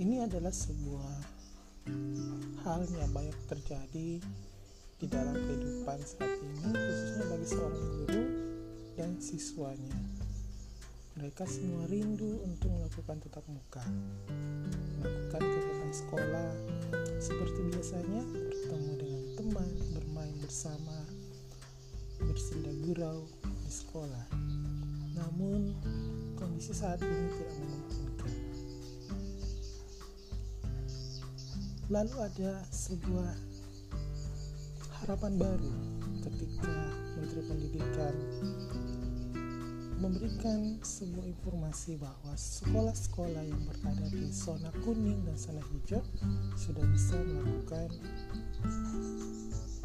ini adalah sebuah hal yang banyak terjadi di dalam kehidupan saat ini khususnya bagi seorang guru dan siswanya. Mereka semua rindu untuk melakukan tetap muka melakukan kegiatan sekolah. Seperti biasanya bertemu dengan teman bermain bersama bersinda gurau di sekolah. Namun kondisi saat ini tidak memungkinkan lalu ada sebuah harapan baru ketika Menteri Pendidikan memberikan sebuah informasi bahwa sekolah-sekolah yang berada di zona kuning dan zona hijau sudah bisa melakukan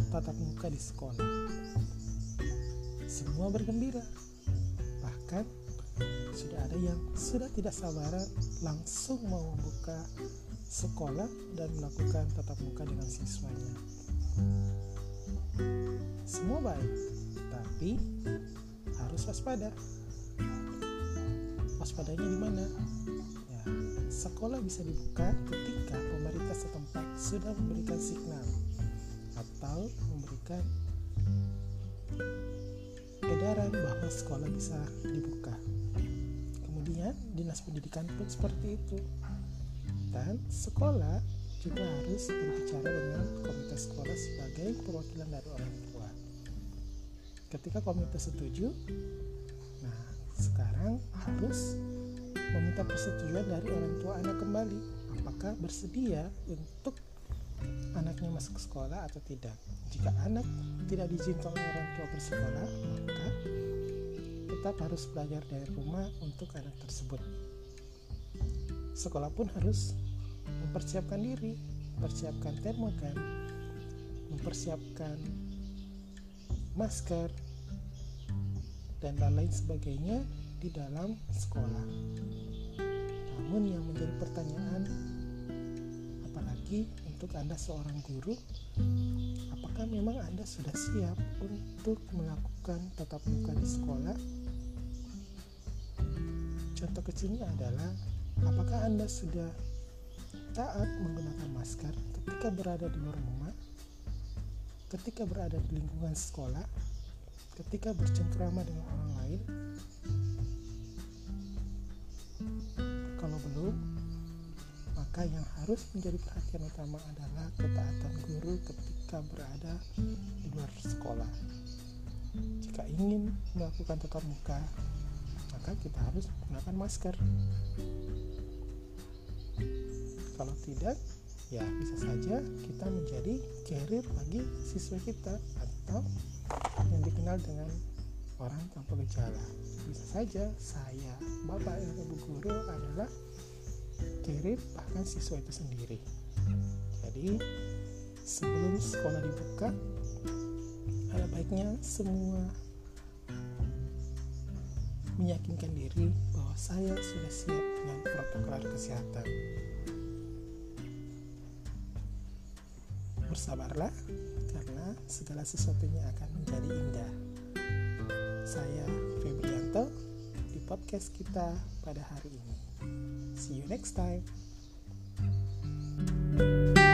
tatap muka di sekolah. Semua bergembira, bahkan sudah ada yang sudah tidak sabaran langsung mau membuka sekolah dan melakukan tatap muka dengan siswanya. Semua baik, tapi harus waspada waspadanya di mana? Ya, sekolah bisa dibuka ketika pemerintah setempat sudah memberikan signal atau memberikan edaran bahwa sekolah bisa dibuka. Kemudian dinas pendidikan pun seperti itu. Sekolah juga harus berbicara dengan komite sekolah sebagai perwakilan dari orang tua. Ketika komite setuju, sekarang harus meminta persetujuan dari orang tua anak kembali. Apakah bersedia untuk anaknya masuk sekolah atau tidak? Jika anak tidak diizinkan oleh orang tua bersekolah maka tetap harus belajar dari rumah untuk anak tersebut. Sekolah pun harus mempersiapkan diri mempersiapkan termogan mempersiapkan masker dan lain sebagainya di dalam sekolah. Namun yang menjadi pertanyaan apalagi untuk Anda seorang guru, apakah memang Anda sudah siap untuk melakukan tatap muka di sekolah? Contoh kecilnya adalah apakah Anda sudah taat menggunakan masker ketika berada di luar rumah, ketika berada di lingkungan sekolah, ketika bercengkrama dengan orang lain kalau belum maka yang harus menjadi perhatian utama adalah ketaatan guru ketika berada di luar sekolah. Jika ingin melakukan tatap muka maka kita harus menggunakan masker kalau tidak ya bisa saja kita menjadi carrier bagi siswa kita atau yang dikenal dengan orang tanpa gejala. Bisa saja saya, bapak dan ibu guru adalah kirim bahkan siswa itu sendiri. Jadi sebelum sekolah dibuka, ada baiknya semua meyakinkan diri bahwa saya sudah siap dengan protokol kesehatan. bersabarlah karena segala sesuatunya akan menjadi indah. Saya Febrianto di podcast kita pada hari ini. See you next time. thank you